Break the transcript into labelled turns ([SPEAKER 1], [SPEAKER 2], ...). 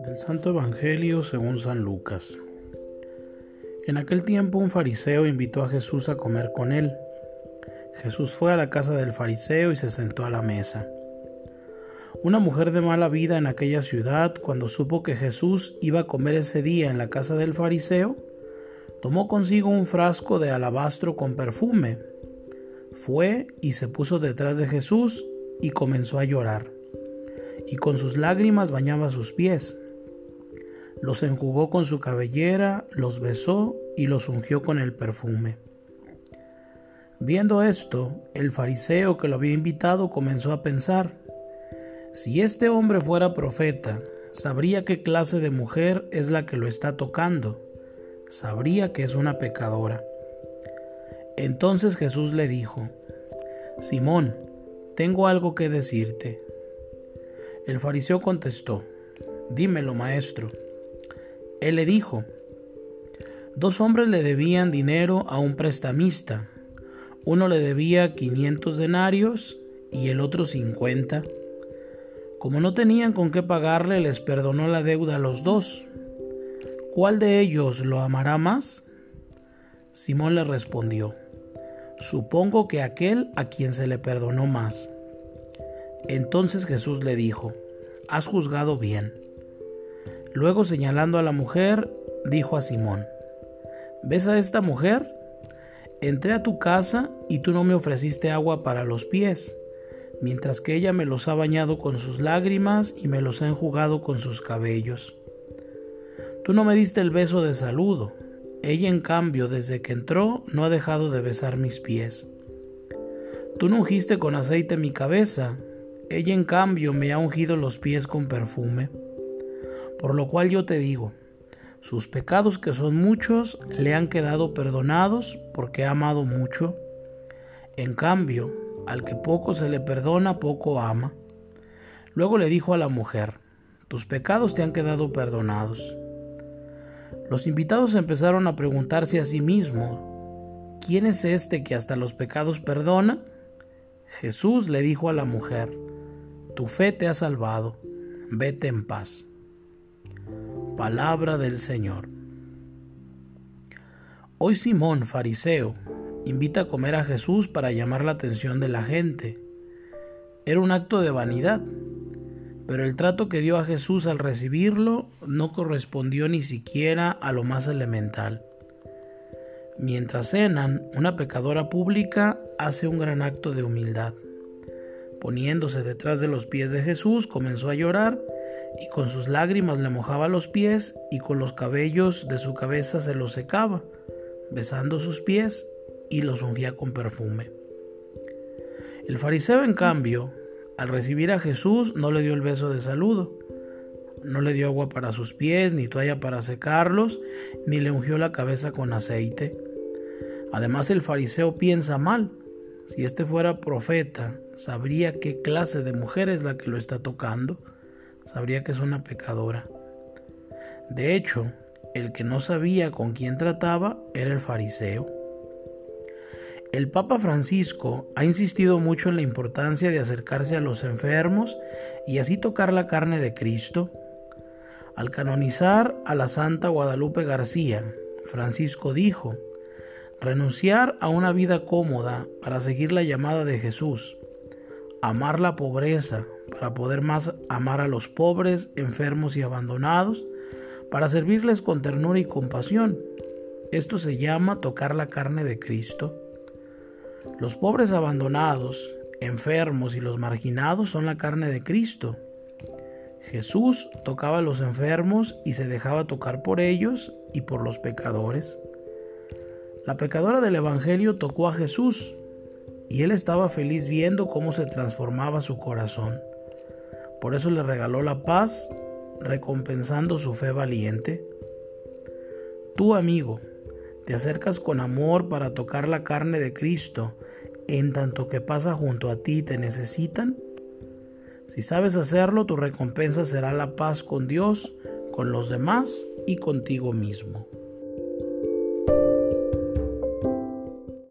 [SPEAKER 1] Del Santo Evangelio según San Lucas. En aquel tiempo un fariseo invitó a Jesús a comer con él. Jesús fue a la casa del fariseo y se sentó a la mesa. Una mujer de mala vida en aquella ciudad, cuando supo que Jesús iba a comer ese día en la casa del fariseo, tomó consigo un frasco de alabastro con perfume. Fue y se puso detrás de Jesús y comenzó a llorar, y con sus lágrimas bañaba sus pies. Los enjugó con su cabellera, los besó y los ungió con el perfume. Viendo esto, el fariseo que lo había invitado comenzó a pensar, si este hombre fuera profeta, sabría qué clase de mujer es la que lo está tocando, sabría que es una pecadora. Entonces Jesús le dijo, Simón, tengo algo que decirte. El fariseo contestó, Dímelo, maestro. Él le dijo, Dos hombres le debían dinero a un prestamista. Uno le debía 500 denarios y el otro 50. Como no tenían con qué pagarle, les perdonó la deuda a los dos. ¿Cuál de ellos lo amará más? Simón le respondió, supongo que aquel a quien se le perdonó más. Entonces Jesús le dijo, has juzgado bien. Luego señalando a la mujer, dijo a Simón, ¿ves a esta mujer? Entré a tu casa y tú no me ofreciste agua para los pies mientras que ella me los ha bañado con sus lágrimas y me los ha enjugado con sus cabellos. Tú no me diste el beso de saludo, ella en cambio desde que entró no ha dejado de besar mis pies. Tú no ungiste con aceite mi cabeza, ella en cambio me ha ungido los pies con perfume. Por lo cual yo te digo, sus pecados que son muchos le han quedado perdonados porque ha amado mucho. En cambio, al que poco se le perdona, poco ama. Luego le dijo a la mujer, tus pecados te han quedado perdonados. Los invitados empezaron a preguntarse a sí mismos, ¿quién es este que hasta los pecados perdona? Jesús le dijo a la mujer, tu fe te ha salvado, vete en paz. Palabra del Señor. Hoy Simón, fariseo, invita a comer a Jesús para llamar la atención de la gente. Era un acto de vanidad, pero el trato que dio a Jesús al recibirlo no correspondió ni siquiera a lo más elemental. Mientras cenan, una pecadora pública hace un gran acto de humildad. Poniéndose detrás de los pies de Jesús, comenzó a llorar y con sus lágrimas le mojaba los pies y con los cabellos de su cabeza se los secaba, besando sus pies y los ungía con perfume. El fariseo, en cambio, al recibir a Jesús, no le dio el beso de saludo, no le dio agua para sus pies, ni toalla para secarlos, ni le ungió la cabeza con aceite. Además, el fariseo piensa mal. Si este fuera profeta, sabría qué clase de mujer es la que lo está tocando, sabría que es una pecadora. De hecho, el que no sabía con quién trataba era el fariseo. El Papa Francisco ha insistido mucho en la importancia de acercarse a los enfermos y así tocar la carne de Cristo. Al canonizar a la Santa Guadalupe García, Francisco dijo, renunciar a una vida cómoda para seguir la llamada de Jesús, amar la pobreza para poder más amar a los pobres, enfermos y abandonados, para servirles con ternura y compasión. Esto se llama tocar la carne de Cristo. Los pobres abandonados, enfermos y los marginados son la carne de Cristo. Jesús tocaba a los enfermos y se dejaba tocar por ellos y por los pecadores. La pecadora del Evangelio tocó a Jesús y él estaba feliz viendo cómo se transformaba su corazón. Por eso le regaló la paz, recompensando su fe valiente. Tú, amigo, te acercas con amor para tocar la carne de Cristo en tanto que pasa junto a ti te necesitan? Si sabes hacerlo, tu recompensa será la paz con Dios, con los demás y contigo mismo.